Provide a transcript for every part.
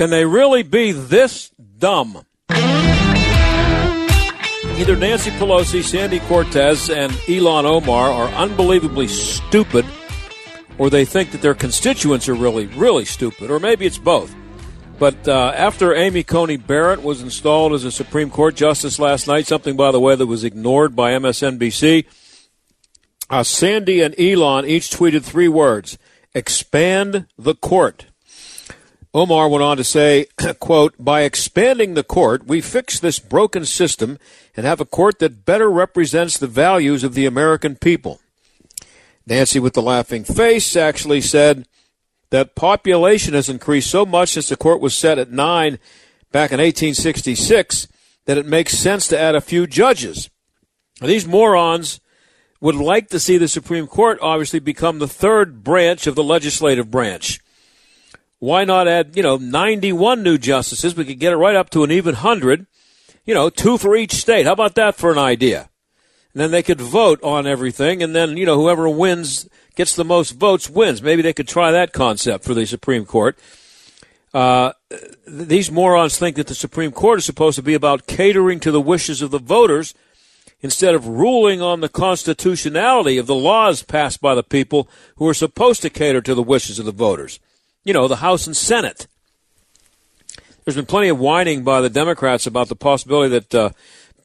Can they really be this dumb? Either Nancy Pelosi, Sandy Cortez, and Ilhan Omar are unbelievably stupid, or they think that their constituents are really, really stupid, or maybe it's both. But uh, after Amy Coney Barrett was installed as a Supreme Court justice last night, something, by the way, that was ignored by MSNBC, uh, Sandy and Ilhan each tweeted three words expand the court. Omar went on to say, quote, by expanding the court, we fix this broken system and have a court that better represents the values of the American people. Nancy, with the laughing face, actually said that population has increased so much since the court was set at nine back in 1866 that it makes sense to add a few judges. Now, these morons would like to see the Supreme Court obviously become the third branch of the legislative branch. Why not add, you know, 91 new justices? We could get it right up to an even 100. You know, two for each state. How about that for an idea? And then they could vote on everything, and then, you know, whoever wins, gets the most votes wins. Maybe they could try that concept for the Supreme Court. Uh, these morons think that the Supreme Court is supposed to be about catering to the wishes of the voters instead of ruling on the constitutionality of the laws passed by the people who are supposed to cater to the wishes of the voters you know, the House and Senate. There's been plenty of whining by the Democrats about the possibility that uh,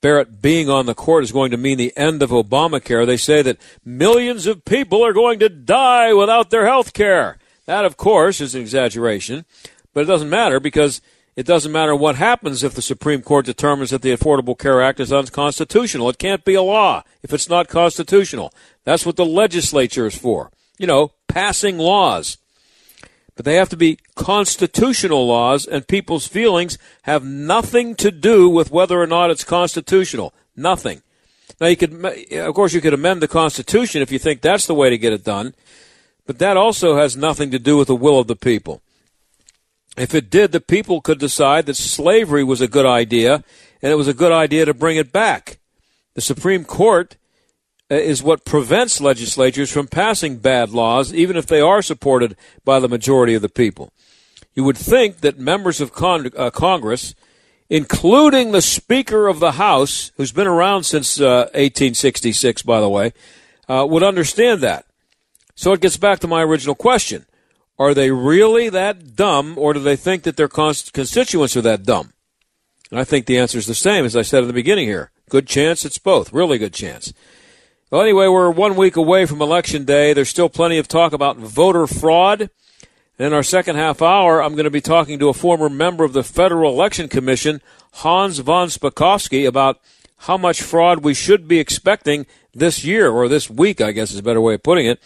Barrett being on the court is going to mean the end of Obamacare. They say that millions of people are going to die without their health care. That, of course, is an exaggeration, but it doesn't matter because it doesn't matter what happens if the Supreme Court determines that the Affordable Care Act is unconstitutional. It can't be a law if it's not constitutional. That's what the legislature is for. You know, passing laws but they have to be constitutional laws, and people's feelings have nothing to do with whether or not it's constitutional. Nothing. Now, you could, of course, you could amend the Constitution if you think that's the way to get it done, but that also has nothing to do with the will of the people. If it did, the people could decide that slavery was a good idea, and it was a good idea to bring it back. The Supreme Court uh, is what prevents legislatures from passing bad laws, even if they are supported by the majority of the people. You would think that members of uh, Congress, including the Speaker of the House, who's been around since uh, 1866, by the way, uh, would understand that. So it gets back to my original question. Are they really that dumb, or do they think that their constituents are that dumb? And I think the answer is the same as I said in the beginning here. Good chance it's both. Really good chance. Well, anyway, we're one week away from Election Day. There's still plenty of talk about voter fraud. In our second half hour, I'm going to be talking to a former member of the Federal Election Commission, Hans von Spakovsky, about how much fraud we should be expecting this year, or this week, I guess is a better way of putting it.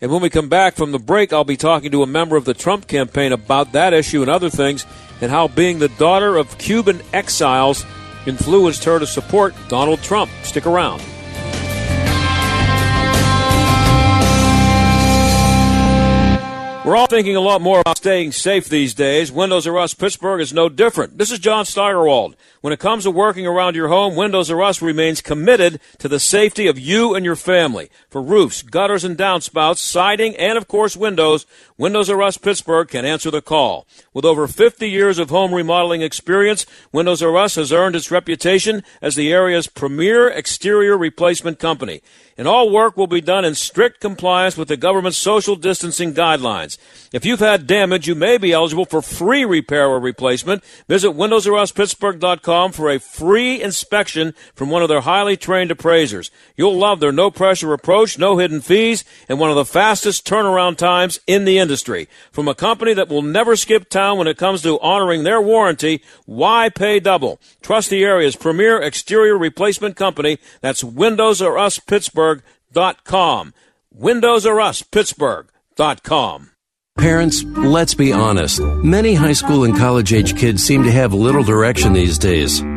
And when we come back from the break, I'll be talking to a member of the Trump campaign about that issue and other things, and how being the daughter of Cuban exiles influenced her to support Donald Trump. Stick around. We're all thinking a lot more about staying safe these days. Windows R Us Pittsburgh is no different. This is John Steigerwald. When it comes to working around your home, Windows R Us remains committed to the safety of you and your family. For roofs, gutters and downspouts, siding, and of course windows, Windows R Us Pittsburgh can answer the call. With over 50 years of home remodeling experience, Windows R Us has earned its reputation as the area's premier exterior replacement company and all work will be done in strict compliance with the government's social distancing guidelines. If you've had damage, you may be eligible for free repair or replacement. Visit WindowsRUsPittsburgh.com for a free inspection from one of their highly trained appraisers. You'll love their no pressure approach, no hidden fees, and one of the fastest turnaround times in the industry. From a company that will never skip town when it comes to honoring their warranty, why pay double? Trust the area's premier exterior replacement company. That's Windows R Us Pittsburgh Pittsburgh.com. Windows R Us, Pittsburgh.com. Parents, let's be honest. Many high school and college age kids seem to have little direction these days.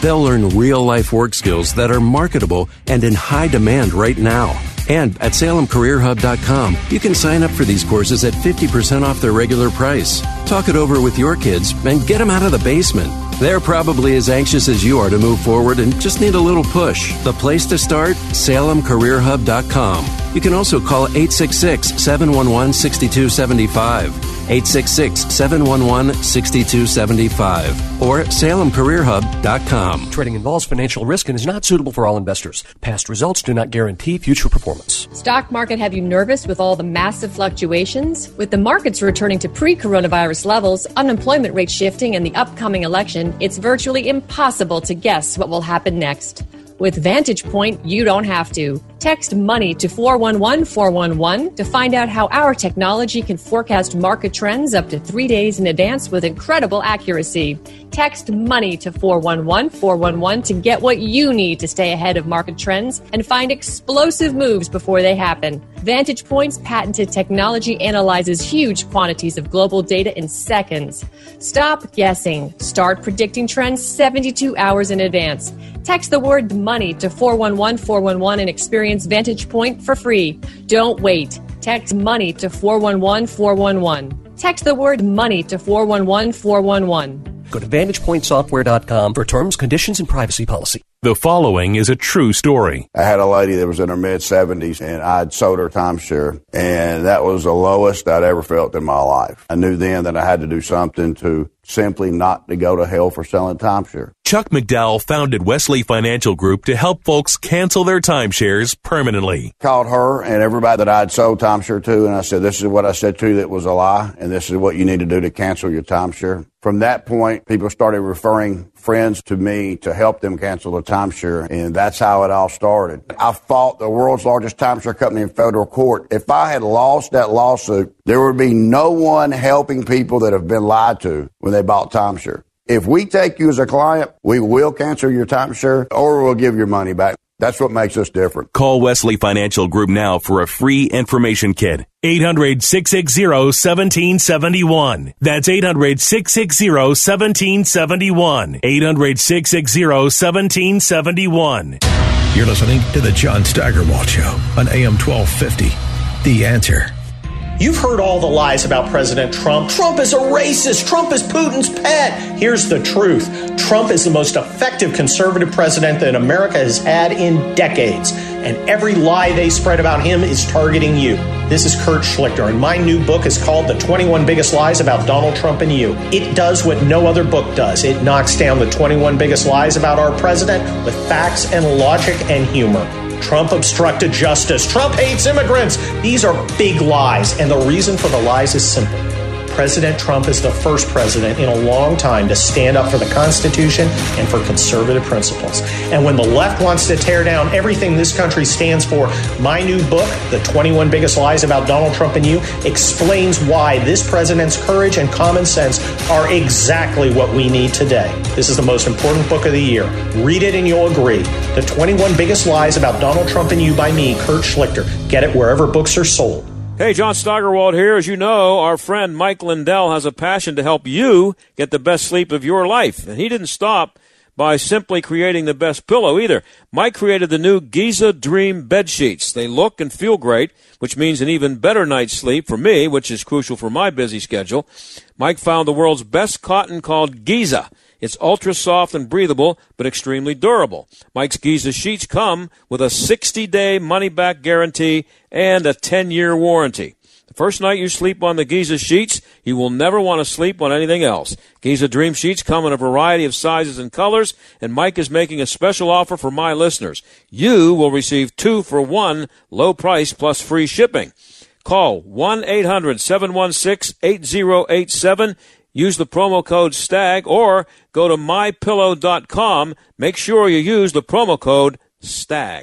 They'll learn real life work skills that are marketable and in high demand right now. And at SalemCareerHub.com, you can sign up for these courses at 50% off their regular price. Talk it over with your kids and get them out of the basement. They're probably as anxious as you are to move forward and just need a little push. The place to start? SalemCareerHub.com. You can also call 866 711 6275. 866 711 6275 or salemcareerhub.com. Trading involves financial risk and is not suitable for all investors. Past results do not guarantee future performance. Stock market have you nervous with all the massive fluctuations? With the markets returning to pre coronavirus levels, unemployment rate shifting, and the upcoming election, it's virtually impossible to guess what will happen next. With Vantage Point, you don't have to. Text money to 411 411 to find out how our technology can forecast market trends up to three days in advance with incredible accuracy. Text money to 411 411 to get what you need to stay ahead of market trends and find explosive moves before they happen. Vantage Point's patented technology analyzes huge quantities of global data in seconds. Stop guessing. Start predicting trends 72 hours in advance. Text the word money to 411 411 and experience Vantage Point for free. Don't wait. Text money to 411 411. Text the word money to 411 411. Go to VantagePointSoftware.com for terms, conditions, and privacy policy. The following is a true story. I had a lady that was in her mid 70s and I'd sold her timeshare and that was the lowest I'd ever felt in my life. I knew then that I had to do something to simply not to go to hell for selling timeshare. Chuck McDowell founded Wesley Financial Group to help folks cancel their timeshares permanently. Called her and everybody that I'd sold timeshare to and I said, this is what I said to you that was a lie and this is what you need to do to cancel your timeshare. From that point, people started referring friends to me to help them cancel the timeshare, and that's how it all started. I fought the world's largest timeshare company in federal court. If I had lost that lawsuit, there would be no one helping people that have been lied to when they bought timeshare. If we take you as a client, we will cancel your timeshare or we'll give your money back. That's what makes us different. Call Wesley Financial Group now for a free information kit. 800 660 1771. That's 800 660 1771. 800 660 1771. You're listening to The John Steigerwald Show on AM 1250. The answer. You've heard all the lies about President Trump. Trump is a racist. Trump is Putin's pet. Here's the truth Trump is the most effective conservative president that America has had in decades. And every lie they spread about him is targeting you. This is Kurt Schlichter, and my new book is called The 21 Biggest Lies About Donald Trump and You. It does what no other book does it knocks down the 21 biggest lies about our president with facts and logic and humor. Trump obstructed justice. Trump hates immigrants. These are big lies, and the reason for the lies is simple. President Trump is the first president in a long time to stand up for the Constitution and for conservative principles. And when the left wants to tear down everything this country stands for, my new book, The 21 Biggest Lies About Donald Trump and You, explains why this president's courage and common sense are exactly what we need today. This is the most important book of the year. Read it and you'll agree. The 21 Biggest Lies About Donald Trump and You by me, Kurt Schlichter. Get it wherever books are sold. Hey, John Steigerwald here. As you know, our friend Mike Lindell has a passion to help you get the best sleep of your life. And he didn't stop by simply creating the best pillow either. Mike created the new Giza Dream bed sheets. They look and feel great, which means an even better night's sleep for me, which is crucial for my busy schedule. Mike found the world's best cotton called Giza. It's ultra soft and breathable, but extremely durable. Mike's Giza sheets come with a 60 day money back guarantee and a 10 year warranty. The first night you sleep on the Giza sheets, you will never want to sleep on anything else. Giza Dream Sheets come in a variety of sizes and colors, and Mike is making a special offer for my listeners. You will receive two for one low price plus free shipping. Call 1 800 716 8087. Use the promo code STAG or go to mypillow.com. Make sure you use the promo code STAG.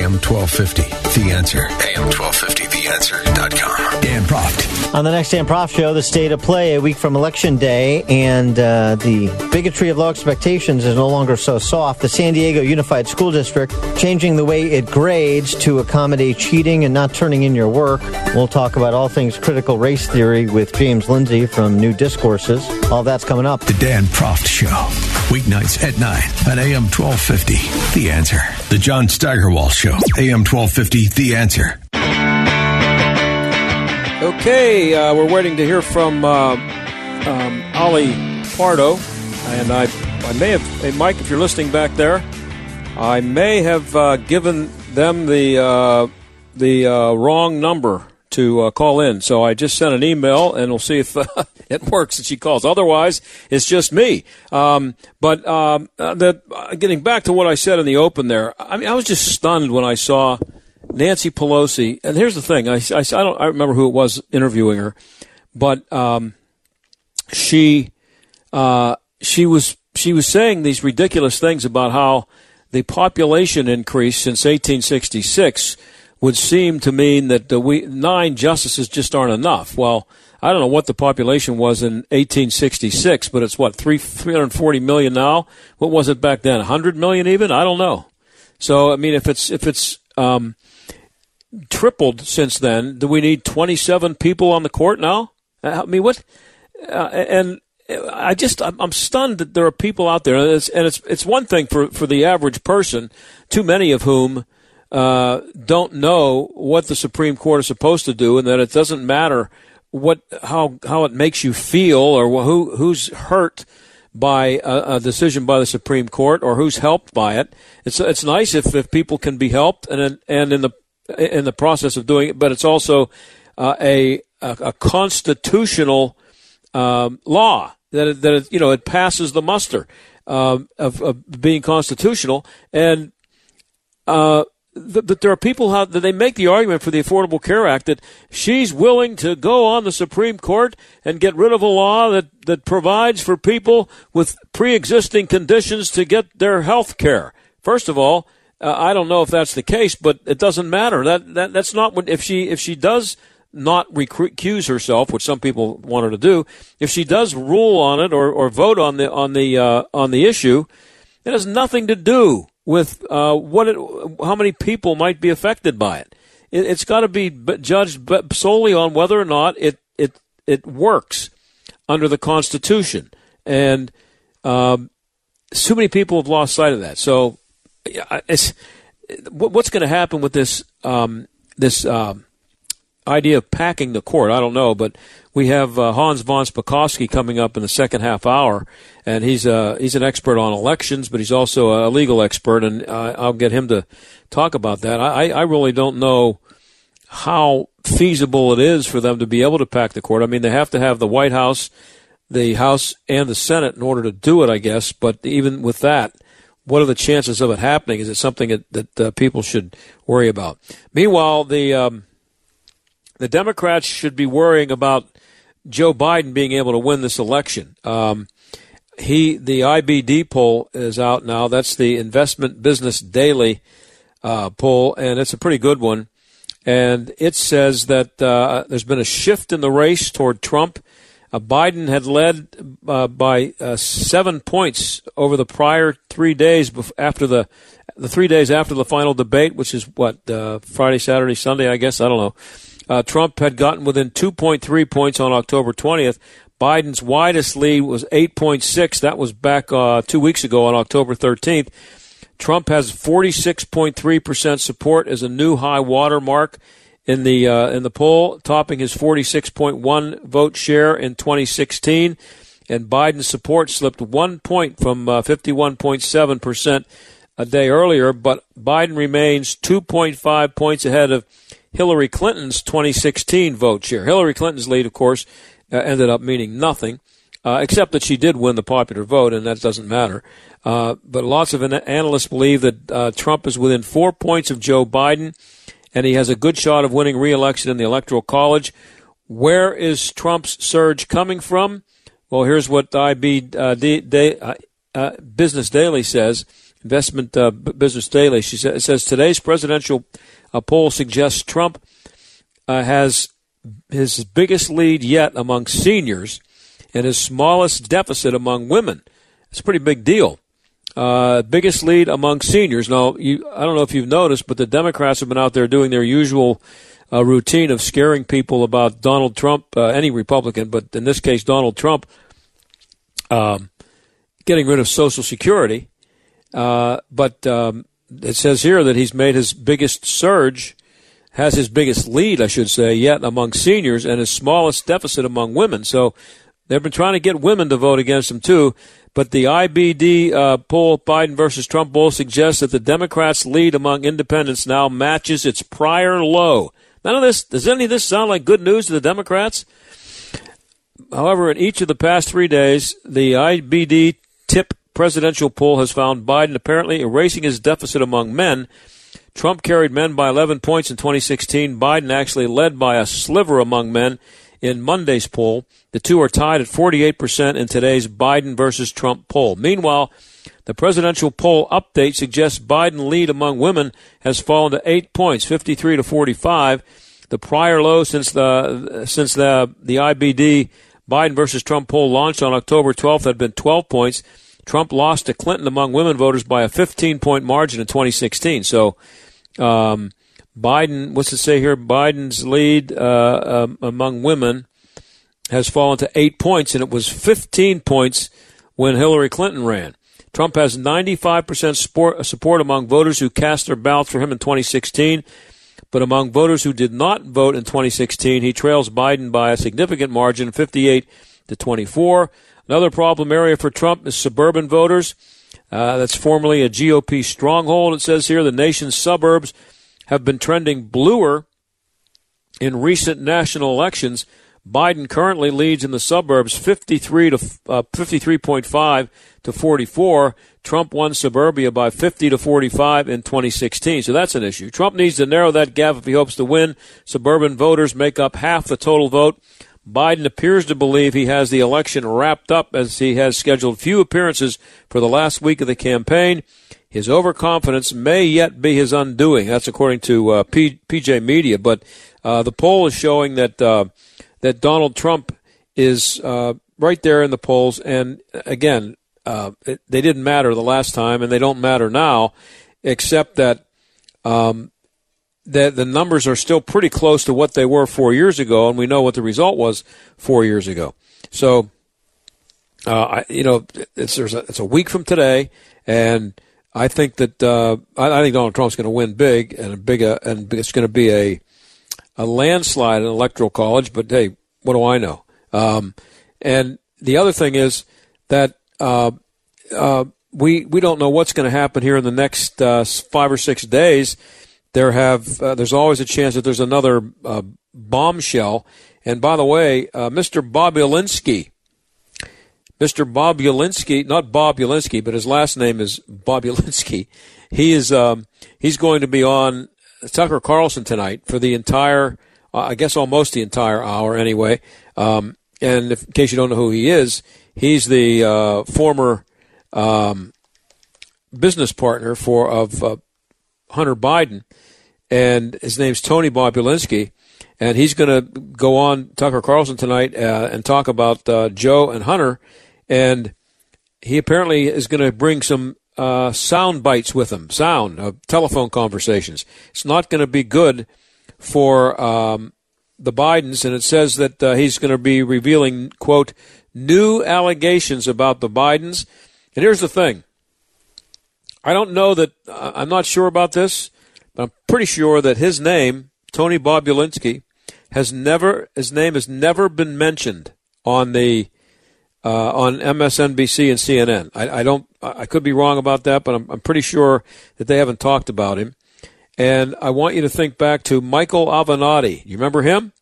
AM 1250, The Answer. AM 1250, The TheAnswer.com. Dan Proft. On the next Dan Proft Show, the state of play a week from Election Day, and uh, the bigotry of low expectations is no longer so soft. The San Diego Unified School District changing the way it grades to accommodate cheating and not turning in your work. We'll talk about all things critical race theory with James Lindsay from New Discourses. All that's coming up. The Dan Proft Show. Weeknights at 9 on AM 1250, The Answer. The John Steigerwald Show. AM 1250, The Answer. Okay, uh, we're waiting to hear from uh, um, Ali Pardo, and I, I may have, hey Mike, if you're listening back there, I may have uh, given them the uh, the uh, wrong number to uh, call in. So I just sent an email, and we'll see if uh, it works and she calls. Otherwise, it's just me. Um, but um, the, getting back to what I said in the open there, I mean, I was just stunned when I saw Nancy Pelosi, and here's the thing: I, I, I don't I remember who it was interviewing her, but um, she uh, she was she was saying these ridiculous things about how the population increase since 1866 would seem to mean that the we, nine justices just aren't enough. Well, I don't know what the population was in 1866, but it's what three 340 million now. What was it back then? 100 million even? I don't know. So I mean, if it's if it's um, tripled since then. Do we need 27 people on the court now? I mean, what? Uh, and I just I'm, stunned that there are people out there, and it's and it's it's one thing for for the average person, too many of whom uh, don't know what the Supreme Court is supposed to do, and that it doesn't matter what how how it makes you feel or who who's hurt by a, a, decision by the Supreme Court or who's helped by it. It's it's nice if, if people can be helped and and in the in the process of doing it, but it's also uh, a, a, a constitutional um, law that it, that it, you know it passes the muster um, of, of, being constitutional, and uh, that there are people that they make the argument for the Affordable Care Act that she's willing to go on the Supreme Court and get rid of a law that that provides for people with pre-existing conditions to get their health care. First of all uh, I don't know if that's the case, but it doesn't matter. That, that that's not what if she if she does not recuse herself, which some people want her to do. If she does rule on it or, or vote on the on the uh, on the issue, it has nothing to do with uh, what it, how many people might be affected by it. it has got to be judged solely on whether or not it it it works under the Constitution, and um, so many people have lost sight of that. So it's what's going to happen with this um, this um, idea of packing the court. I don't know, but we have uh, Hans von Spakovsky coming up in the second half hour, and he's uh, he's an expert on elections, but he's also a legal expert, and uh, I'll get him to talk about that. I, I really don't know how feasible it is for them to be able to pack the court. I mean, they have to have the White House, the House, and the Senate in order to do it, I guess. But even with that, what are the chances of it happening? Is it something that, that uh, people should worry about? Meanwhile, the um, the Democrats should be worrying about Joe Biden being able to win this election. Um, he the IBD poll is out now. That's the Investment Business Daily uh, poll, and it's a pretty good one. And it says that uh, there's been a shift in the race toward Trump uh, Biden had led uh, by uh, seven points over the prior three days after the the three days after the final debate, which is what uh, Friday, Saturday, Sunday, I guess I don't know. Uh, Trump had gotten within 2.3 points on October 20th. Biden's widest lead was 8.6. That was back uh, two weeks ago on October 13th. Trump has 46.3% support as a new high water mark in the uh, in the poll, topping his 46.1 vote share in 2016. And Biden's support slipped one point from uh, 51.7 percent a day earlier, but Biden remains 2.5 points ahead of Hillary Clinton's 2016 vote share. Hillary Clinton's lead, of course, uh, ended up meaning nothing, uh, except that she did win the popular vote, and that doesn't matter. Uh, but lots of analysts believe that uh, Trump is within four points of Joe Biden and he has a good shot of winning re-election in the Electoral College. Where is Trump's surge coming from? Well, here's what IB uh, D, uh, uh, Business Daily says. Investment Business Daily. She sa- says today's presidential uh, poll suggests Trump uh, has his biggest lead yet among seniors and his smallest deficit among women. It's a pretty big deal. Uh, biggest lead among seniors. Now, you, I don't know if you've noticed, but the Democrats have been out there doing their usual uh, routine of scaring people about Donald Trump, uh, any Republican, but in this case, Donald Trump, um, getting rid of Social Security. Uh, but um, it says here that he's made his biggest surge, has his biggest lead, I should say, yet among seniors, and his smallest deficit among women. So they've been trying to get women to vote against him too. But the IBD uh, poll, Biden versus Trump poll, suggests that the Democrats' lead among independents now matches its prior low. None of this, does any of this sound like good news to the Democrats? However, in each of the past three days, the IBD TIPP presidential poll has found Biden apparently erasing his deficit among men. Trump carried men by 11 points in 2016. Biden actually led by a sliver among men in Monday's poll. The two are tied at 48% in today's Biden versus Trump poll. Meanwhile, the presidential poll update suggests Biden lead among women has fallen to 8 points, 53 to 45. The prior low since the since the the IBD Biden versus Trump poll launched on October 12th had been 12 points. Trump lost to Clinton among women voters by a 15 point margin in 2016. So, um, Biden, what's it say here? Biden's lead uh, um, among women has fallen to eight points, and it was 15 points when Hillary Clinton ran. Trump has 95% support, support among voters who cast their ballots for him in 2016, but among voters who did not vote in 2016, he trails Biden by a significant margin, 58 to 24. Another problem area for Trump is suburban voters. Uh, that's formerly a GOP stronghold. It says here the nation's suburbs have been trending bluer in recent national elections. Biden currently leads in the suburbs 53 to uh, 53.5 to 44. Trump won suburbia by 50 to 45 in 2016. So that's an issue. Trump needs to narrow that gap if he hopes to win. Suburban voters make up half the total vote. Biden appears to believe he has the election wrapped up as he has scheduled few appearances for the last week of the campaign. His overconfidence may yet be his undoing. That's according to uh, P- PJ Media. But uh, the poll is showing that uh, that Donald Trump is uh, right there in the polls. And again, uh, it, they didn't matter the last time, and they don't matter now, except that um, that the numbers are still pretty close to what they were four years ago, and we know what the result was four years ago. So, uh, I, you know, it's a, it's a week from today, and I think that uh, I, I, think Donald Trump's going to win big and a big uh, and it's going to be a a landslide in electoral college. But hey, what do I know? Um, and the other thing is that uh, uh we we don't know what's going to happen here in the next uh, five or six days. There have uh, there's always a chance that there's another bombshell. And by the way, Mr. Bob Bobulinski Mr. Bob Ulinsky, not Bob Ulinsky, but his last name is Bob Ulinsky. He is um, he's going to be on Tucker Carlson tonight for the entire, uh, I guess almost the entire hour anyway. Um, and if, in case you don't know who he is, he's the uh, former um, business partner for of uh, Hunter Biden, and his name's Tony Bobulinski and he's going to go on Tucker Carlson tonight uh, and talk about uh, Joe and Hunter and he apparently is going to bring some uh, sound bites with him, sound uh, telephone conversations. It's not going to be good for um, the Bidens, and it says that uh, he's going to be revealing quote new allegations about the Bidens. And here's the thing: I don't know that uh, I'm not sure about this, but I'm pretty sure that his name, Tony Bobulinski, has never his name has never been mentioned on the uh, on MSNBC and CNN. I, I, don't. I could be wrong about that, but I'm, I'm, pretty sure that they haven't talked about him. And I want you to think back to Michael Avenatti. You remember him?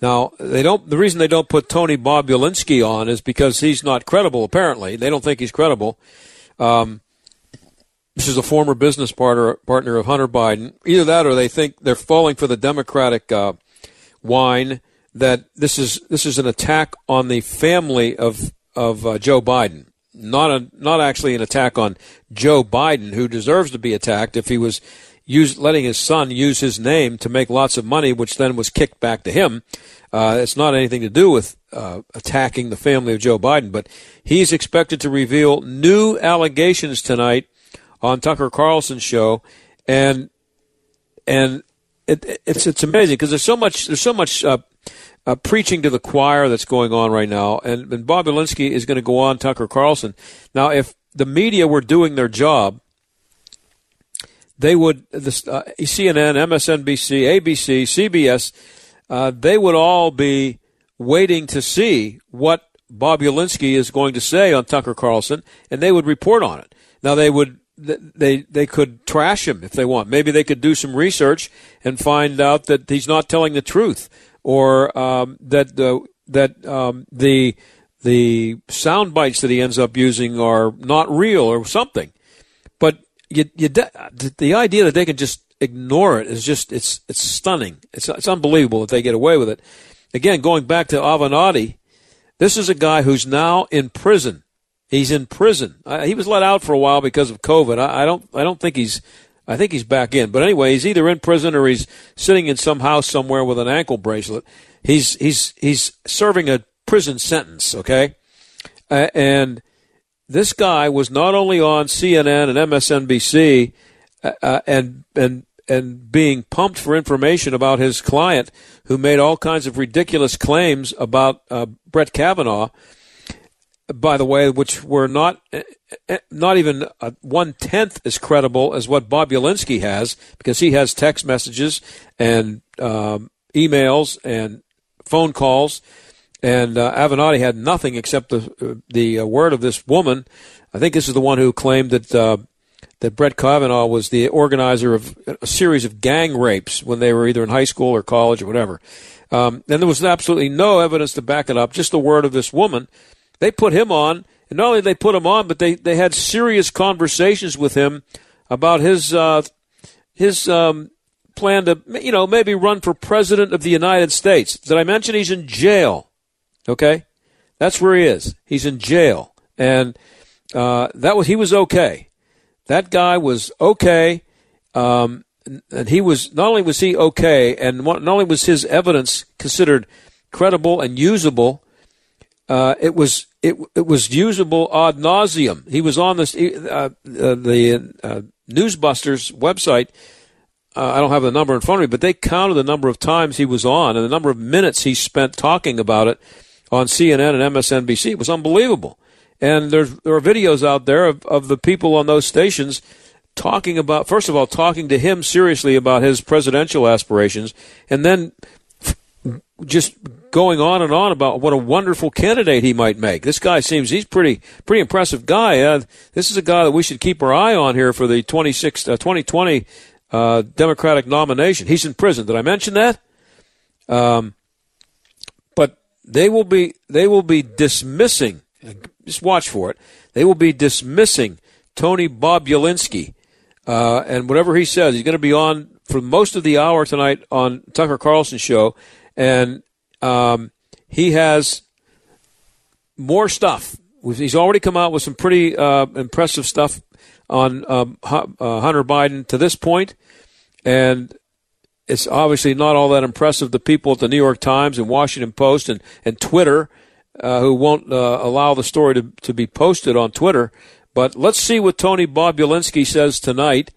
Now they don't. The reason they don't put Tony Bobulinski on is because he's not credible. Apparently, they don't think he's credible. Um, this is a former business partner partner of Hunter Biden. Either that, or they think they're falling for the Democratic uh, whine that this is this is an attack on the family of of uh, Joe Biden, not a not actually an attack on Joe Biden, who deserves to be attacked if he was use, letting his son use his name to make lots of money, which then was kicked back to him. Uh, it's not anything to do with uh, attacking the family of Joe Biden, but he's expected to reveal new allegations tonight on Tucker Carlson's show, and and it, it's it's amazing because there's so much there's so much uh, uh, preaching to the choir that's going on right now, and, and Bobulinski is going to go on Tucker Carlson. Now, if the media were doing their job, they would this uh, CNN, MSNBC, ABC, CBS, uh, they would all be waiting to see what Bobulinski is going to say on Tucker Carlson, and they would report on it. Now they would they they could trash him if they want. Maybe they could do some research and find out that he's not telling the truth, or um, that the that um, the the sound bites that he ends up using are not real or something. But you, you the idea that they can just ignore it is just it's it's stunning. It's it's unbelievable that they get away with it. Again, going back to Avenatti, this is a guy who's now in prison He's in prison. Uh, he was let out for a while because of COVID. I, I don't. I don't think he's. I think he's back in. But anyway, he's either in prison or he's sitting in some house somewhere with an ankle bracelet. He's he's he's serving a prison sentence. Okay, uh, and this guy was not only on CNN and MSNBC uh, uh, and and and being pumped for information about his client who made all kinds of ridiculous claims about uh, Brett Kavanaugh by the way, which were not eh, eh, not even one tenth as credible as what Bobulinski has, because he has text messages and um, emails and phone calls, and uh, Avenatti had nothing except the the uh, word of this woman. I think this is the one who claimed that uh, that Brett Kavanaugh was the organizer of a series of gang rapes when they were either in high school or college or whatever. Um, and there was absolutely no evidence to back it up, just the word of this woman they put him on, and not only they put him on, but they, they had serious conversations with him about his uh, his um, plan to you know maybe run for president of the United States. Did I mention he's in jail? Okay, that's where he is. He's in jail, and uh, that was he was okay. That guy was okay, um, and he was not only was he okay, and not only was his evidence considered credible and usable, uh, it was it, it was usable ad nauseum. He was on this uh, uh, the uh, Newsbusters website. I don't have the number in front of me, but they counted the number of times he was on and the number of minutes he spent talking about it on CNN and MSNBC. It was unbelievable. And there's, there are videos out there of, of the people on those stations talking about, first of all, talking to him seriously about his presidential aspirations, and then just going on and on about what a wonderful candidate he might make. This guy seems he's pretty pretty impressive guy. Uh, this is a guy that we should keep our eye on here for the 26, uh, 2020 uh, Democratic nomination. He's in prison. Did I mention that? Um, but they will be they will be dismissing. Just watch for it. They will be dismissing Tony Bobulinski, uh, and whatever he says, he's going to be on for most of the hour tonight on Tucker Carlson show and um, he has more stuff. He's already come out with some pretty uh, impressive stuff on um, uh, Hunter Biden to this point, and it's obviously not all that impressive. The people at the New York Times and Washington Post and and Twitter, uh, who won't uh, allow the story to to be posted on Twitter. But let's see what Tony Bobulinski says tonight,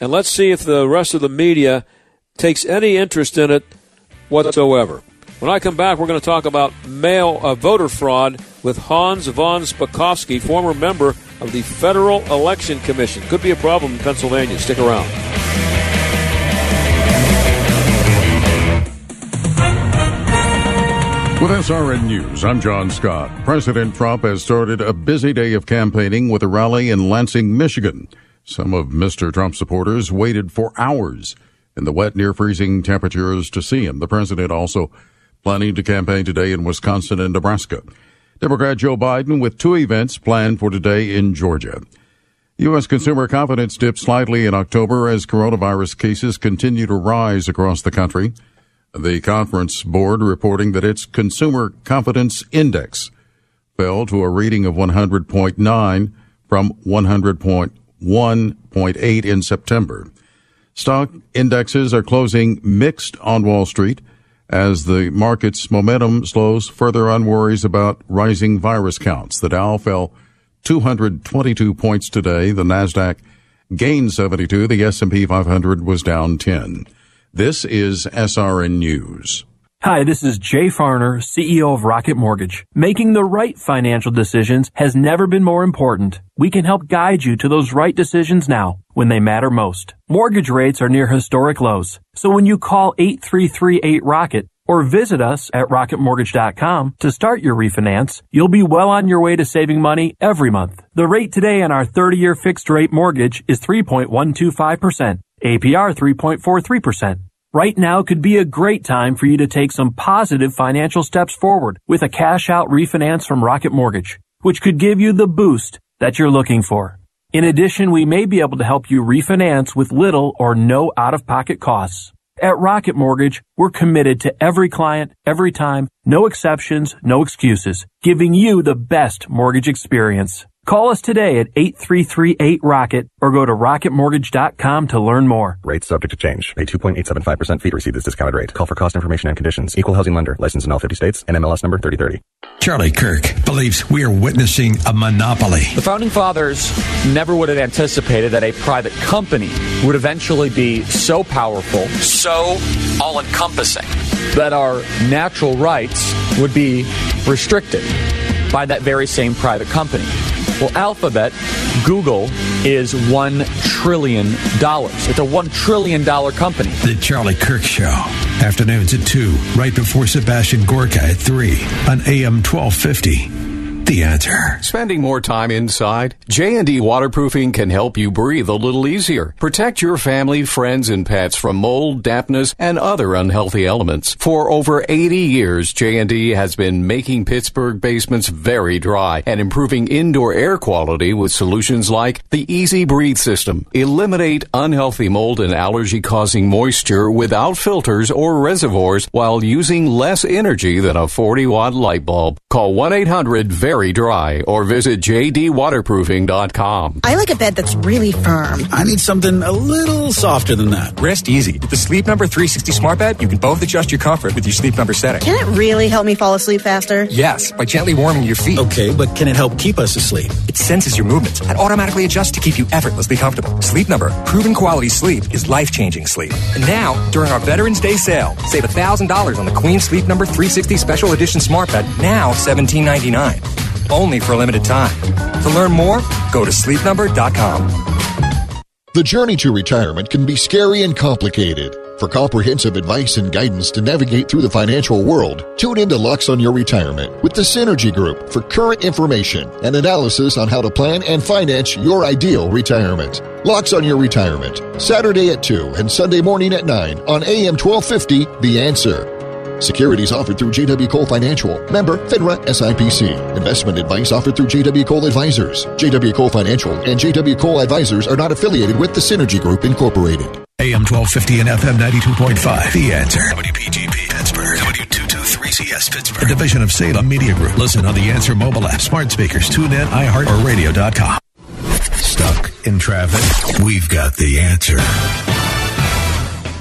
and let's see if the rest of the media takes any interest in it whatsoever. When I come back, we're going to talk about mail uh, voter fraud with Hans von Spakovsky, former member of the Federal Election Commission. Could be a problem in Pennsylvania. Stick around. With SRN News, I'm John Scott. President Trump has started a busy day of campaigning with a rally in Lansing, Michigan. Some of Mr. Trump's supporters waited for hours in the wet, near freezing temperatures to see him. The president also planning to campaign today in Wisconsin and Nebraska. Democrat Joe Biden with two events planned for today in Georgia. U.S. consumer confidence dipped slightly in October as coronavirus cases continue to rise across the country. The conference board reporting that its consumer confidence index fell to a reading of 100.9 from 100.1.8 in September. Stock indexes are closing mixed on Wall Street as the market's momentum slows further on worries about rising virus counts. The Dow fell 222 points today. The Nasdaq gained 72. The S&P 500 was down 10. This is SRN News. Hi, this is Jay Farner, CEO of Rocket Mortgage. Making the right financial decisions has never been more important. We can help guide you to those right decisions now when they matter most. Mortgage rates are near historic lows. So when you call 8338 Rocket or visit us at rocketmortgage.com to start your refinance, you'll be well on your way to saving money every month. The rate today on our 30-year fixed rate mortgage is 3.125%, APR 3.43%. Right now could be a great time for you to take some positive financial steps forward with a cash out refinance from Rocket Mortgage, which could give you the boost that you're looking for. In addition, we may be able to help you refinance with little or no out of pocket costs. At Rocket Mortgage, we're committed to every client, every time, no exceptions, no excuses, giving you the best mortgage experience. Call us today at 8338-ROCKET or go to rocketmortgage.com to learn more. Rates subject to change. Pay 2.875% fee to receive this discounted rate. Call for cost information and conditions. Equal housing lender. License in all 50 states. NMLS number 3030. Charlie Kirk believes we are witnessing a monopoly. The founding fathers never would have anticipated that a private company would eventually be so powerful, so all encompassing, that our natural rights would be restricted by that very same private company. Well, Alphabet, Google, is $1 trillion. It's a $1 trillion company. The Charlie Kirk Show. Afternoons at 2, right before Sebastian Gorka at 3 on AM 1250. The answer. Spending more time inside? J&D Waterproofing can help you breathe a little easier. Protect your family, friends, and pets from mold, dampness, and other unhealthy elements. For over 80 years, J&D has been making Pittsburgh basements very dry and improving indoor air quality with solutions like the Easy Breathe system. Eliminate unhealthy mold and allergy causing moisture without filters or reservoirs while using less energy than a 40 watt light bulb. Call 1 800 very dry or visit jdwaterproofing.com. I like a bed that's really firm. I need something a little softer than that. Rest easy. With the Sleep Number 360 smart bed, you can both adjust your comfort with your sleep number setting. Can it really help me fall asleep faster? Yes, by gently warming your feet. Okay, but can it help keep us asleep? It senses your movements and automatically adjusts to keep you effortlessly comfortable. Sleep Number, proven quality sleep is life-changing sleep. And now, during our Veterans Day sale, save $1,000 on the Queen Sleep Number 360 Special Edition smart bed, now $17.99 only for a limited time. To learn more, go to sleepnumber.com. The journey to retirement can be scary and complicated. For comprehensive advice and guidance to navigate through the financial world, tune into Lux on Your Retirement with the Synergy Group for current information and analysis on how to plan and finance your ideal retirement. Lux on Your Retirement, Saturday at 2 and Sunday morning at 9 on AM 1250, The Answer. Securities offered through JW Cole Financial. Member FINRA SIPC. Investment advice offered through JW Cole Advisors. JW Cole Financial and JW Cole Advisors are not affiliated with the Synergy Group Incorporated. AM 1250 and FM 92.5. The answer. WPGP Pittsburgh. W223CS Pittsburgh. A division of Salem Media Group. Listen on the Answer mobile app, smart speakers, tune in, iHeart, or radio.com. Stuck in traffic? We've got the answer.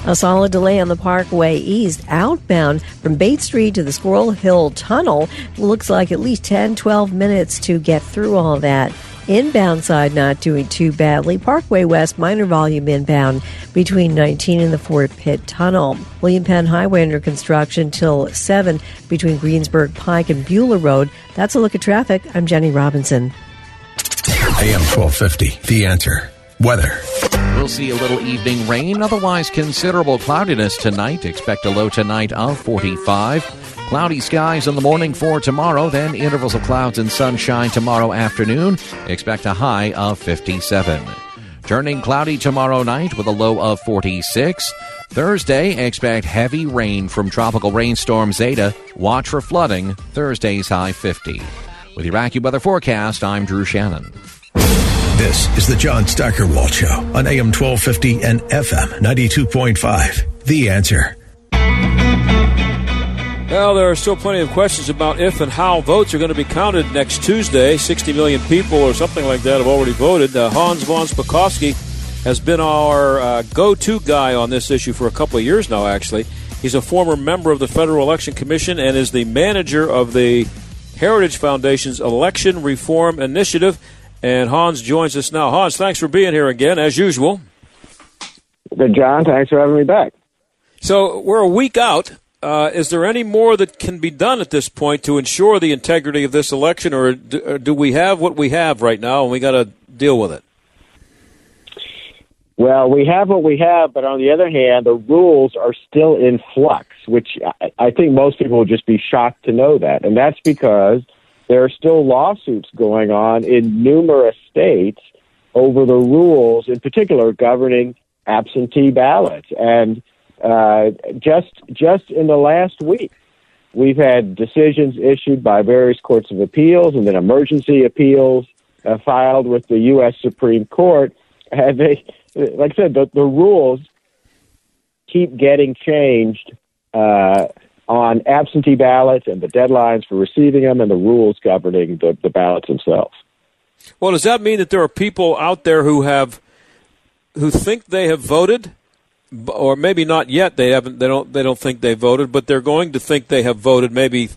A solid delay on the Parkway East outbound from Bates Street to the Squirrel Hill Tunnel. Looks like at least 10, 12 minutes to get through all that. Inbound side not doing too badly. Parkway West minor volume inbound between 19 and the Fort Pitt Tunnel. William Penn Highway under construction till 7 between Greensburg Pike and Beulah Road. That's a look at traffic. I'm Jenny Robinson. AM 1250, The Answer. Weather. We'll see a little evening rain, otherwise considerable cloudiness tonight. Expect a low tonight of 45. Cloudy skies in the morning for tomorrow, then intervals of clouds and sunshine tomorrow afternoon. Expect a high of 57. Turning cloudy tomorrow night with a low of 46. Thursday, expect heavy rain from tropical rainstorm Zeta. Watch for flooding. Thursday's high 50. With your AccuWeather forecast, I'm Drew Shannon. This is the John Steigerwald Show on AM 1250 and FM 92.5. The answer. Well, there are still plenty of questions about if and how votes are going to be counted next Tuesday. 60 million people or something like that have already voted. Uh, Hans von Spakovsky has been our uh, go to guy on this issue for a couple of years now, actually. He's a former member of the Federal Election Commission and is the manager of the Heritage Foundation's Election Reform Initiative. And Hans joins us now. Hans, thanks for being here again, as usual. Good, John. Thanks for having me back. So we're a week out. Uh, is there any more that can be done at this point to ensure the integrity of this election, or do, or do we have what we have right now and we got to deal with it? Well, we have what we have, but on the other hand, the rules are still in flux, which I, I think most people will just be shocked to know that. And that's because there are still lawsuits going on in numerous states over the rules, in particular governing absentee ballots. And uh, just just in the last week, we've had decisions issued by various courts of appeals and then emergency appeals uh, filed with the U.S. Supreme Court. And they, like I said, the, the rules keep getting changed uh, on absentee ballots and the deadlines for receiving them and the rules governing the, the ballots themselves. Well, does that mean that there are people out there who have who think they have voted or maybe not yet. They haven't. They don't. They don't think they voted, but they're going to think they have voted. Maybe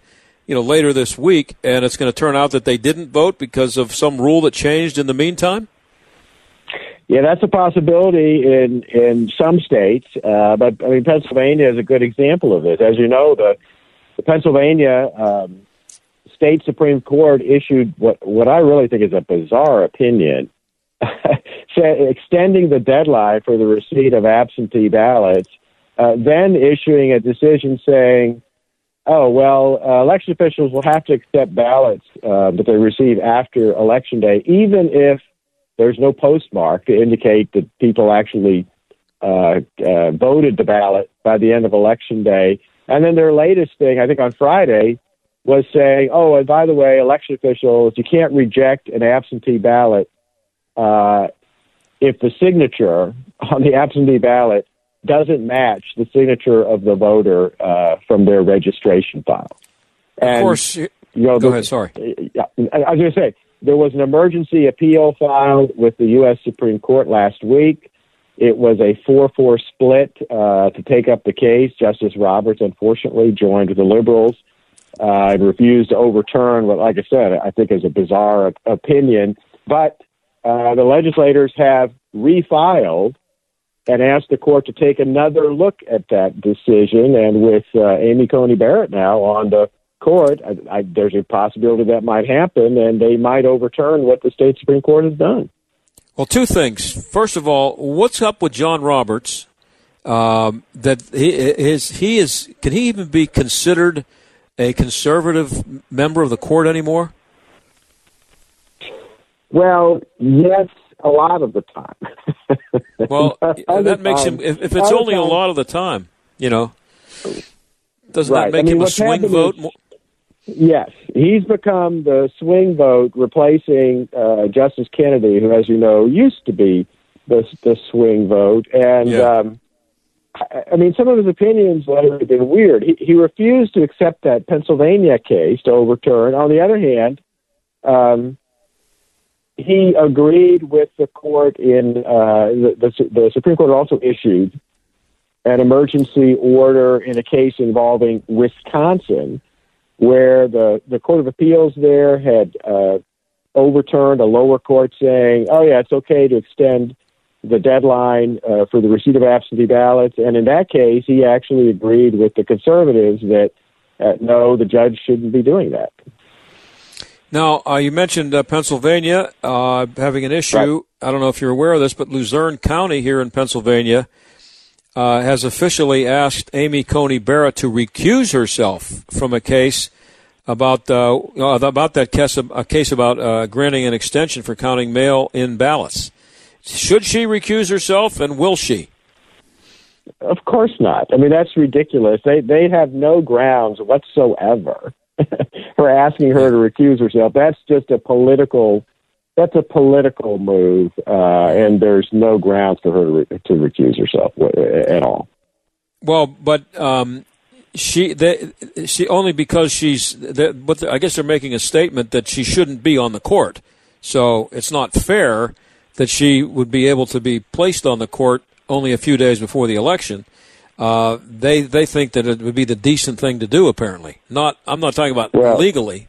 you know later this week, and it's going to turn out that they didn't vote because of some rule that changed in the meantime. Yeah, that's a possibility in in some states, uh, but I mean Pennsylvania is a good example of it. As you know, the the Pennsylvania um, state supreme court issued what what I really think is a bizarre opinion extending the deadline for the receipt of absentee ballots, uh, then issuing a decision saying, oh, well, uh, election officials will have to accept ballots uh, that they receive after Election Day, even if there's no postmark to indicate that people actually uh, uh, voted the ballot by the end of Election Day. And then their latest thing, I think on Friday, was saying, oh, and by the way, election officials, you can't reject an absentee ballot uh, if the signature on the absentee ballot doesn't match the signature of the voter uh, from their registration file. And, of course. You know, go ahead. Sorry. I, I was going to say there was an emergency appeal filed with the U.S. Supreme Court last week. It was a 4 4 split uh, to take up the case. Justice Roberts, unfortunately, joined the liberals uh, and refused to overturn what, like I said, I think is a bizarre opinion. But uh, the legislators have refiled and asked the court to take another look at that decision. And with uh, Amy Coney Barrett now on the court, I, I, there's a possibility that might happen, and they might overturn what the state supreme court has done. Well, two things. First of all, what's up with John Roberts? Um, that he is he is can he even be considered a conservative member of the court anymore? Well, yes, a lot of the time. well, that makes him. If, if it's only a lot of the time, you know, doesn't right. that make I mean, him a swing vote? Yes, he's become the swing vote, replacing uh, Justice Kennedy, who, as you know, used to be the the swing vote, and. Yeah. Um, I, I mean, some of his opinions lately have been weird. He, he refused to accept that Pennsylvania case to overturn. On the other hand, um, he agreed with the court in uh, the, the, the Supreme Court also issued an emergency order in a case involving Wisconsin, where the, the Court of Appeals there had uh, overturned a lower court saying, oh, yeah, it's okay to extend the deadline uh, for the receipt of absentee ballots. And in that case, he actually agreed with the conservatives that uh, no, the judge shouldn't be doing that. Now, uh, you mentioned uh, Pennsylvania uh, having an issue. Right. I don't know if you're aware of this, but Luzerne County here in Pennsylvania uh, has officially asked Amy Coney Barrett to recuse herself from a case about uh, uh, about that case, a case about granting an extension for counting mail-in ballots. Should she recuse herself, and will she? Of course not. I mean, that's ridiculous. They they have no grounds whatsoever for asking her to recuse herself. That's just a political that's a political move, uh, and there's no grounds for her to, re- to recuse herself at all. Well, but um, she they, she only because she's but I guess they're making a statement that she shouldn't be on the court. So it's not fair that she would be able to be placed on the court only a few days before the election. Uh, they they think that it would be the decent thing to do. Apparently, not. I'm not talking about well, legally.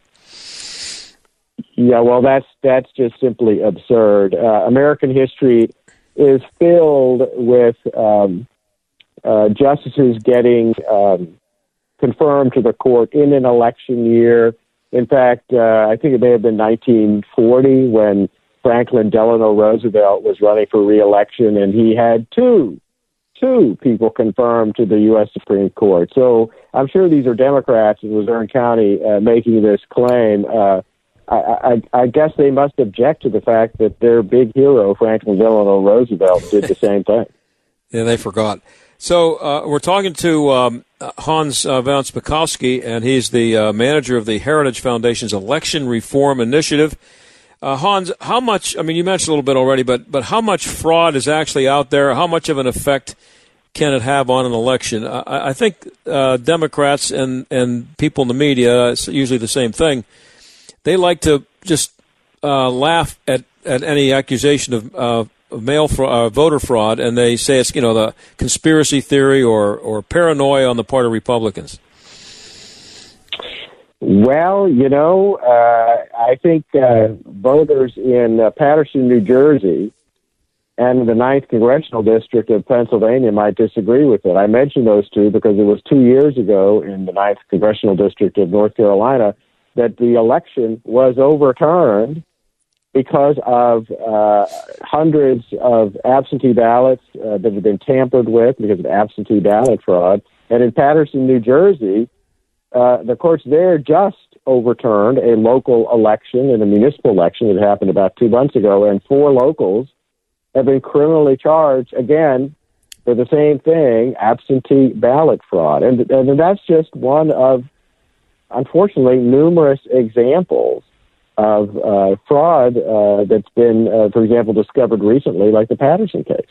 Yeah, well, that's that's just simply absurd. Uh, American history is filled with um, uh, justices getting um, confirmed to the court in an election year. In fact, uh, I think it may have been 1940 when Franklin Delano Roosevelt was running for reelection, and he had two two people confirmed to the U.S. Supreme Court. So I'm sure these are Democrats in Luzerne County uh, making this claim. Uh, I, I, I guess they must object to the fact that their big hero, Franklin Delano Roosevelt, did the same thing. yeah, they forgot. So uh, we're talking to um, Hans uh, von and he's the uh, manager of the Heritage Foundation's Election Reform Initiative. Uh, Hans, how much? I mean, you mentioned a little bit already, but but how much fraud is actually out there? How much of an effect can it have on an election? I, I think uh, Democrats and and people in the media, it's usually the same thing. They like to just uh, laugh at at any accusation of uh, mail uh, voter fraud, and they say it's you know the conspiracy theory or or paranoia on the part of Republicans. Well, you know, uh, I think uh, voters in uh, Paterson, New Jersey, and the ninth congressional district of Pennsylvania might disagree with it. I mentioned those two because it was two years ago in the ninth congressional district of North Carolina that the election was overturned because of uh, hundreds of absentee ballots uh, that had been tampered with because of absentee ballot fraud. And in Paterson, New Jersey, uh, the courts there just overturned a local election and a municipal election that happened about two months ago, and four locals have been criminally charged again for the same thing, absentee ballot fraud. And, and that's just one of, unfortunately, numerous examples of uh, fraud uh, that's been, uh, for example, discovered recently, like the Paterson case.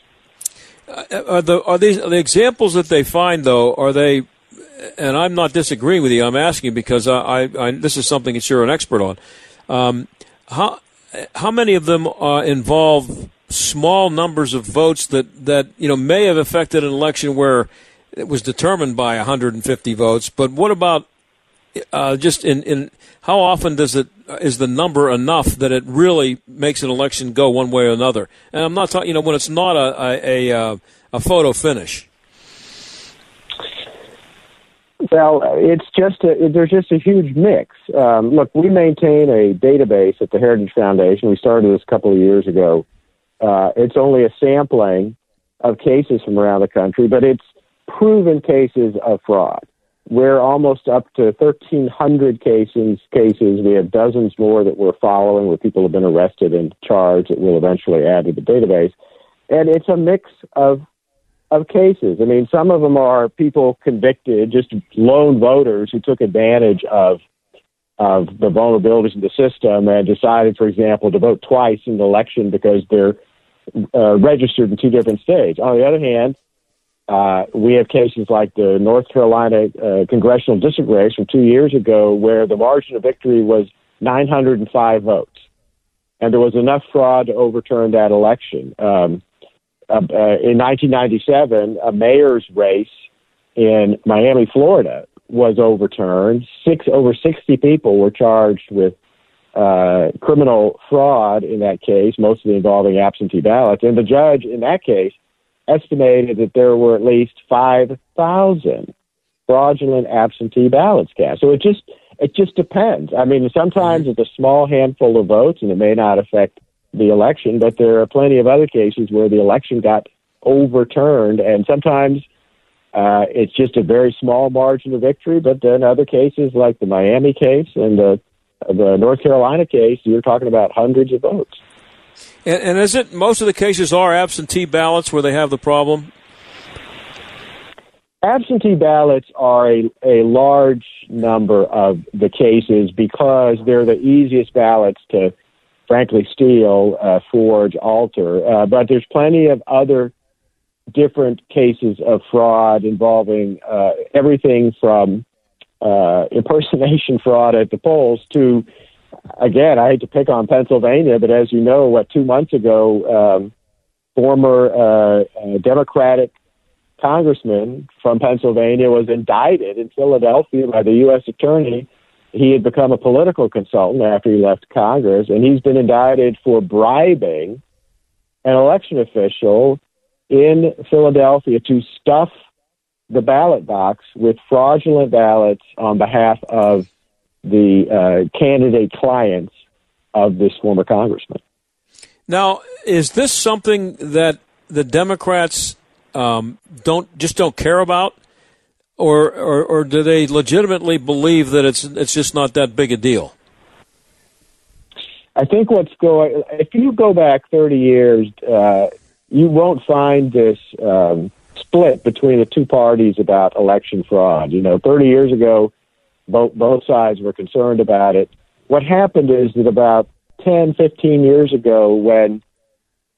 Uh, are the are these are the examples that they find though? Are they? And I'm not disagreeing with you. I'm asking because I, I, I this is something that you're an expert on. Um, how how many of them uh, involve small numbers of votes that that you know may have affected an election where it was determined by 150 votes? But what about uh, just in, in how often does it is the number enough that it really makes an election go one way or another? And I'm not talking, you know, when it's not a a, a, uh, a photo finish. Well, it's just a, there's just a huge mix. Um, look, we maintain a database at the Heritage Foundation. We started this a couple of years ago. Uh, it's only a sampling of cases from around the country, but it's proven cases of fraud. We're almost up to 1,300 cases. Cases. We have dozens more that we're following, where people have been arrested and charged. That will eventually add to the database, and it's a mix of of cases. I mean, some of them are people convicted, just lone voters who took advantage of of the vulnerabilities in the system and decided, for example, to vote twice in the election because they're uh, registered in two different states. On the other hand, uh, we have cases like the North Carolina uh, congressional district race from two years ago, where the margin of victory was 905 votes, and there was enough fraud to overturn that election. Um, uh, uh in 1997, a mayor's race in Miami, Florida, was overturned. Six over 60 people were charged with uh, criminal fraud in that case, mostly involving absentee ballots, and the judge in that case estimated that there were at least 5,000 fraudulent absentee ballots cast. So it just it just depends. I mean, sometimes it's a small handful of votes and it may not affect the election, but there are plenty of other cases where the election got overturned, and sometimes uh, it's just a very small margin of victory. But then other cases, like the Miami case and the the North Carolina case, you're talking about hundreds of votes. And, and is it most of the cases are absentee ballots where they have the problem? Absentee ballots are a, a large number of the cases because they're the easiest ballots to frankly, steal, uh, forge, alter. Uh, but there's plenty of other different cases of fraud involving uh, everything from uh, impersonation fraud at the polls to, again, I hate to pick on Pennsylvania, but as you know, what two months ago, um, former uh, uh, Democratic congressman from Pennsylvania was indicted in Philadelphia by the U.S. attorney. He had become a political consultant after he left Congress, and he's been indicted for bribing an election official in Philadelphia to stuff the ballot box with fraudulent ballots on behalf of the uh, candidate clients of this former congressman. Now, is this something that the Democrats um, don't just don't care about, or, or or do they legitimately believe that it's it's just not that big a deal? I think what's going if you go back 30 years, uh, you won't find this um, split between the two parties about election fraud. You know, 30 years ago, both both sides were concerned about it. What happened is that about 10, 15 years ago, when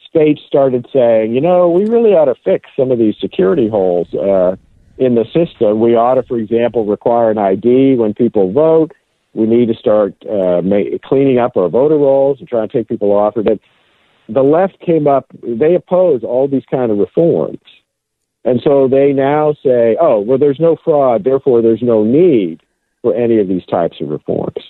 states started saying, you know, we really ought to fix some of these security holes uh, in the system. We ought to, for example, require an ID when people vote. We need to start uh, ma- cleaning up our voter rolls and trying to take people off of it. The left came up; they oppose all these kind of reforms, and so they now say, "Oh, well, there's no fraud, therefore there's no need for any of these types of reforms."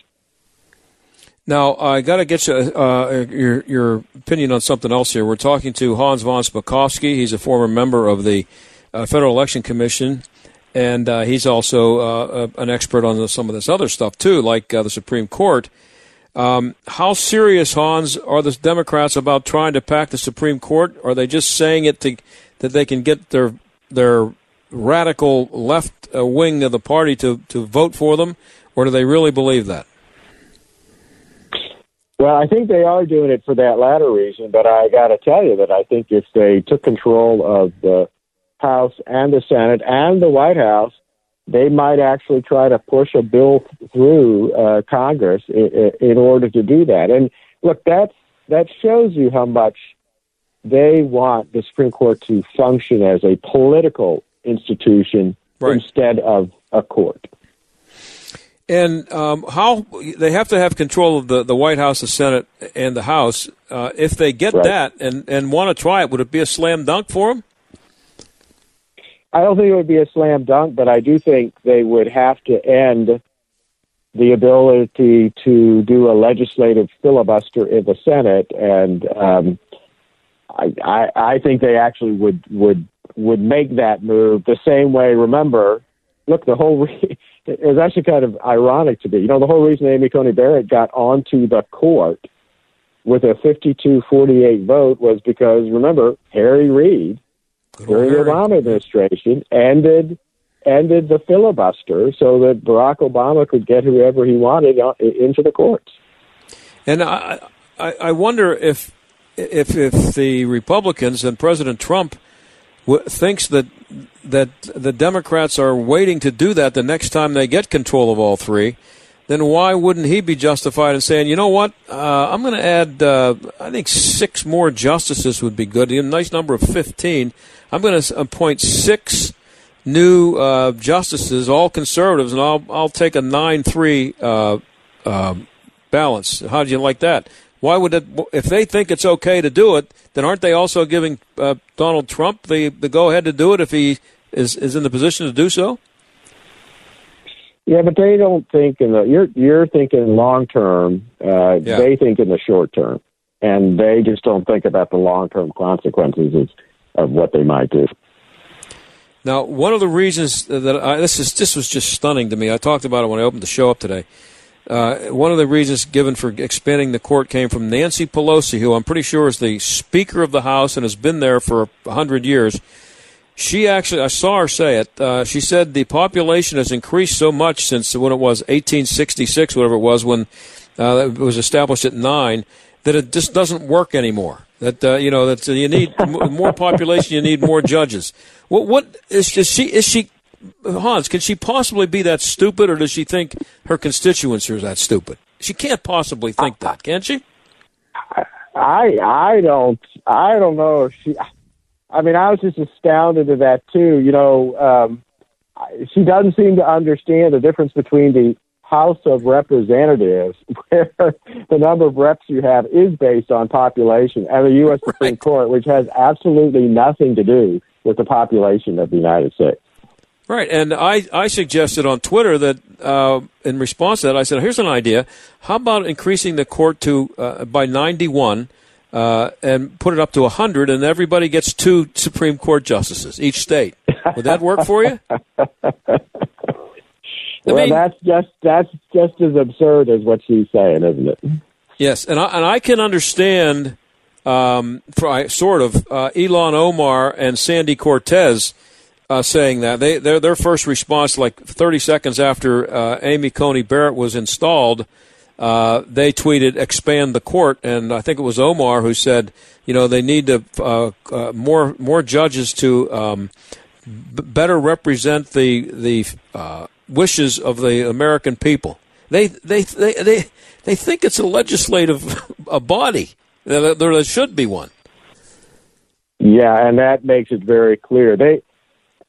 Now, I got to get you, uh, your your opinion on something else here. We're talking to Hans von Spakovsky. He's a former member of the uh, Federal Election Commission, and uh, he's also uh, an expert on some of this other stuff too, like uh, the Supreme Court. Um, how serious, Hans, are the Democrats about trying to pack the Supreme Court? Are they just saying it to that they can get their their radical left uh, wing of the party to to vote for them, or do they really believe that? Well, I think they are doing it for that latter reason, but I got to tell you that I think if they took control of the House and the Senate and the White House, they might actually try to push a bill through uh, Congress in, in order to do that. And look, that's that shows you how much they want the Supreme Court to function as a political institution right. instead of a court. And um, how they have to have control of the, the White House, the Senate, and the House. Uh, if they get right. that and, and want to try it, would it be a slam dunk for them? I don't think it would be a slam dunk, but I do think they would have to end the ability to do a legislative filibuster in the Senate, and um, I, I, I think they actually would would would make that move the same way. Remember, look, the whole. Re- it was actually kind of ironic to me. You know, the whole reason Amy Coney Barrett got onto the court with a 52-48 vote was because, remember, Harry Reid, during the Obama administration, ended ended the filibuster so that Barack Obama could get whoever he wanted into the courts. And I, I, I wonder if, if, if the Republicans and President Trump thinks that that the Democrats are waiting to do that the next time they get control of all three, then why wouldn't he be justified in saying, you know what, uh, I'm going to add, uh, I think six more justices would be good, a nice number of 15. I'm going to appoint six new uh, justices, all conservatives, and I'll, I'll take a 9 3 uh, uh, balance. How do you like that? Why would it, if they think it's okay to do it, then aren't they also giving uh, Donald Trump the, the go ahead to do it if he is, is in the position to do so? Yeah, but they don't think in the you're you're thinking long term. Uh, yeah. They think in the short term, and they just don't think about the long term consequences of, of what they might do. Now, one of the reasons that I, this is this was just stunning to me. I talked about it when I opened the show up today. Uh, one of the reasons given for expanding the court came from Nancy Pelosi, who I'm pretty sure is the Speaker of the House and has been there for a hundred years. She actually, I saw her say it. Uh, she said the population has increased so much since when it was 1866, whatever it was, when uh, it was established at nine, that it just doesn't work anymore. That uh, you know that you need more population, you need more judges. What what is, is she is she Hans, can she possibly be that stupid, or does she think her constituents are that stupid? She can't possibly think that, can she? I I don't I don't know if she. I mean, I was just astounded at that too. You know, um, she doesn't seem to understand the difference between the House of Representatives, where the number of reps you have is based on population, and the U.S. Supreme Court, which has absolutely nothing to do with the population of the United States. Right, and I, I suggested on Twitter that uh, in response to that, I said, "Here's an idea. How about increasing the court to uh, by 91 uh, and put it up to 100, and everybody gets two Supreme Court justices each state? Would that work for you?" well, mean, that's just that's just as absurd as what she's saying, isn't it? Yes, and I, and I can understand, um, for, sort of, uh, Ilhan Omar and Sandy Cortez uh, saying that. They their their first response, like 30 seconds after uh, Amy Coney Barrett was installed, uh, they tweeted "expand the court," and I think it was Omar who said, you know, they need to uh, uh, more more judges to um, b- better represent the the uh, wishes of the American people. They they they they they think it's a legislative a body. There, there should be one. Yeah, and that makes it very clear. They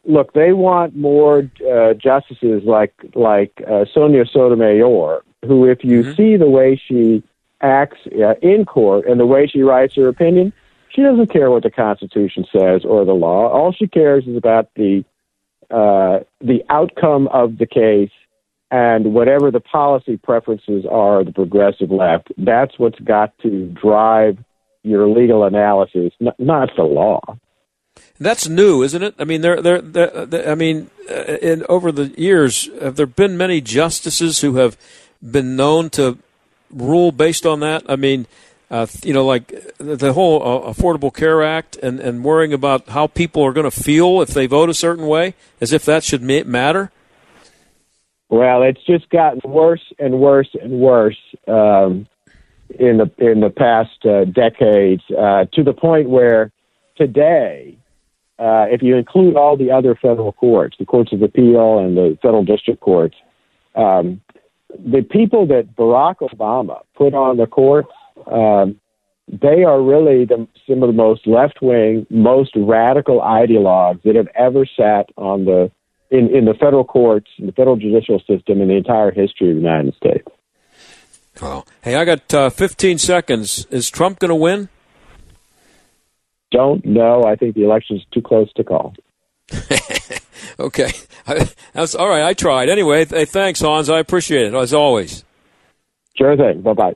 look, they want more uh, justices like like uh, Sonia Sotomayor, who, if you mm-hmm. see the way she acts uh, in court and the way she writes her opinion, she doesn't care what the Constitution says or the law. All she cares is about the uh, the outcome of the case and whatever the policy preferences are, of the progressive left. That's what's got to drive your legal analysis, n- not the law. That's new, isn't it? I mean, there, there, there I mean, uh, in over the years, have there been many justices who have been known to rule based on that? I mean, uh, you know, like the whole uh, Affordable Care Act and, and worrying about how people are going to feel if they vote a certain way, as if that should matter. Well, it's just gotten worse and worse and worse um, in the in the past uh, decades uh, to the point where today uh, if you include all the other federal courts, the courts of appeal and the federal district courts, um, the people that Barack Obama put on the courts, um, they are really the, some of the most left wing, most radical ideologues that have ever sat on the in, in the federal courts, in the federal judicial system, in the entire history of the United States. Wow. Hey, I got uh, 15 seconds. Is Trump going to win? Don't know. I think the election is too close to call. okay, that's all right. I tried anyway. thanks, Hans. I appreciate it as always. Sure thing. Bye bye.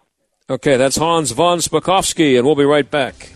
Okay, that's Hans von Spakovsky, and we'll be right back.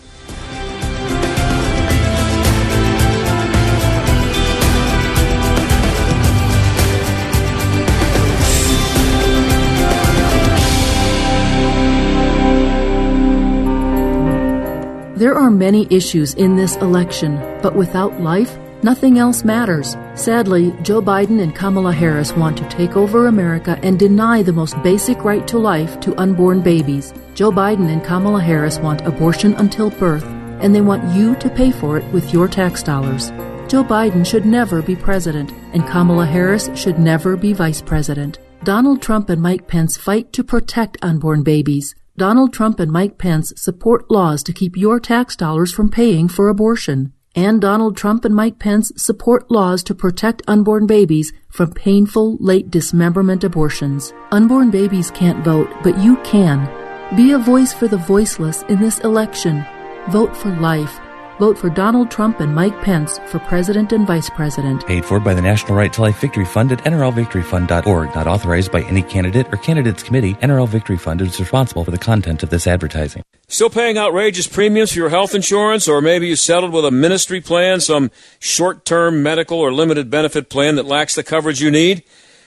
There are many issues in this election, but without life, nothing else matters. Sadly, Joe Biden and Kamala Harris want to take over America and deny the most basic right to life to unborn babies. Joe Biden and Kamala Harris want abortion until birth, and they want you to pay for it with your tax dollars. Joe Biden should never be president, and Kamala Harris should never be vice president. Donald Trump and Mike Pence fight to protect unborn babies. Donald Trump and Mike Pence support laws to keep your tax dollars from paying for abortion. And Donald Trump and Mike Pence support laws to protect unborn babies from painful late dismemberment abortions. Unborn babies can't vote, but you can. Be a voice for the voiceless in this election. Vote for life. Vote for Donald Trump and Mike Pence for president and vice president. Paid for by the National Right to Life Victory Fund at NRLVictoryFund.org. Not authorized by any candidate or candidates committee. NRL Victory Fund is responsible for the content of this advertising. Still paying outrageous premiums for your health insurance, or maybe you settled with a ministry plan, some short term medical or limited benefit plan that lacks the coverage you need?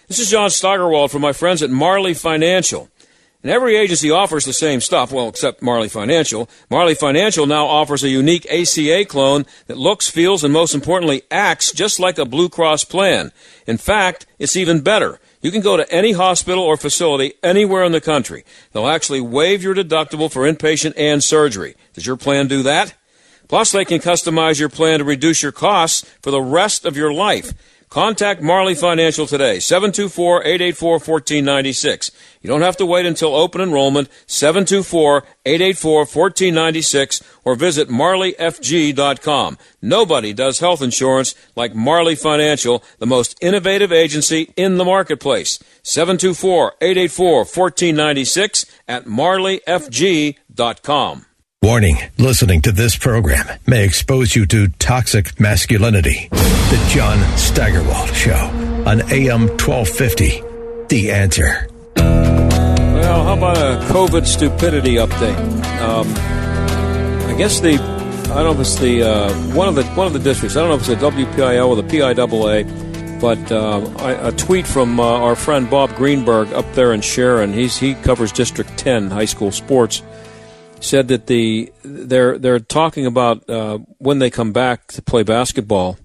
This is John Steigerwald from my friends at Marley Financial. And every agency offers the same stuff, well, except Marley Financial. Marley Financial now offers a unique ACA clone that looks, feels, and most importantly, acts just like a Blue Cross plan. In fact, it's even better. You can go to any hospital or facility anywhere in the country. They'll actually waive your deductible for inpatient and surgery. Does your plan do that? Plus, they can customize your plan to reduce your costs for the rest of your life. Contact Marley Financial today, 724-884-1496. You don't have to wait until open enrollment, 724-884-1496, or visit marleyfg.com. Nobody does health insurance like Marley Financial, the most innovative agency in the marketplace. 724-884-1496 at marleyfg.com. Warning listening to this program may expose you to toxic masculinity. The John Steigerwald Show on AM 1250. The answer. Well, how about a COVID stupidity update? Um, I guess the I don't know if it's the uh, one of the one of the districts. I don't know if it's the WPIAL or the PIAA, but uh, I, a tweet from uh, our friend Bob Greenberg up there in Sharon. He's he covers District 10 high school sports said that the they're they're talking about uh, when they come back to play basketball.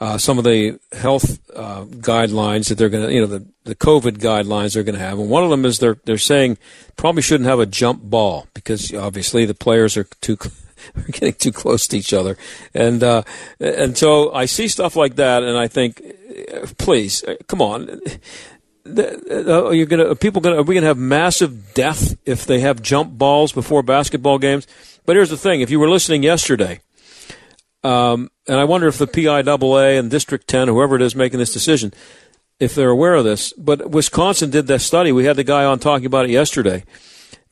Uh, some of the health uh, guidelines that they're going to, you know, the, the COVID guidelines they're going to have, and one of them is they're they're saying probably shouldn't have a jump ball because obviously the players are too are getting too close to each other, and uh, and so I see stuff like that, and I think, please, uh, come on, uh, you're gonna people gonna are we gonna have massive death if they have jump balls before basketball games? But here's the thing: if you were listening yesterday, um, and I wonder if the PIAA and District 10, whoever it is making this decision, if they're aware of this. But Wisconsin did that study. We had the guy on talking about it yesterday.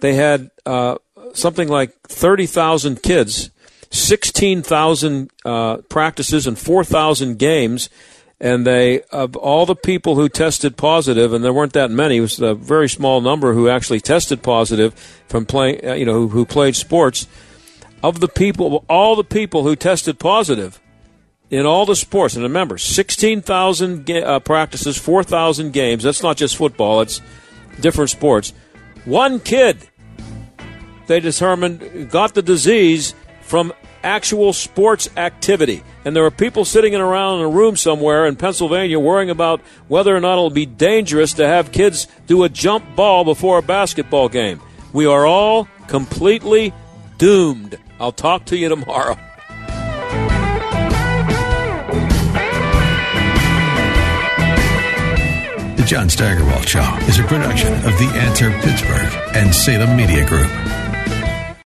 They had uh, something like 30,000 kids, 16,000 uh, practices, and 4,000 games and they of all the people who tested positive, and there weren't that many. It was a very small number who actually tested positive from playing. Uh, you know, who, who played sports. Of the people, all the people who tested positive in all the sports, and remember, sixteen thousand ga- uh, practices, four thousand games. That's not just football; it's different sports. One kid they determined got the disease from actual sports activity. And there are people sitting around in a room somewhere in Pennsylvania worrying about whether or not it'll be dangerous to have kids do a jump ball before a basketball game. We are all completely doomed. I'll talk to you tomorrow. The John Steigerwald Show is a production of The Answer Pittsburgh and Salem Media Group.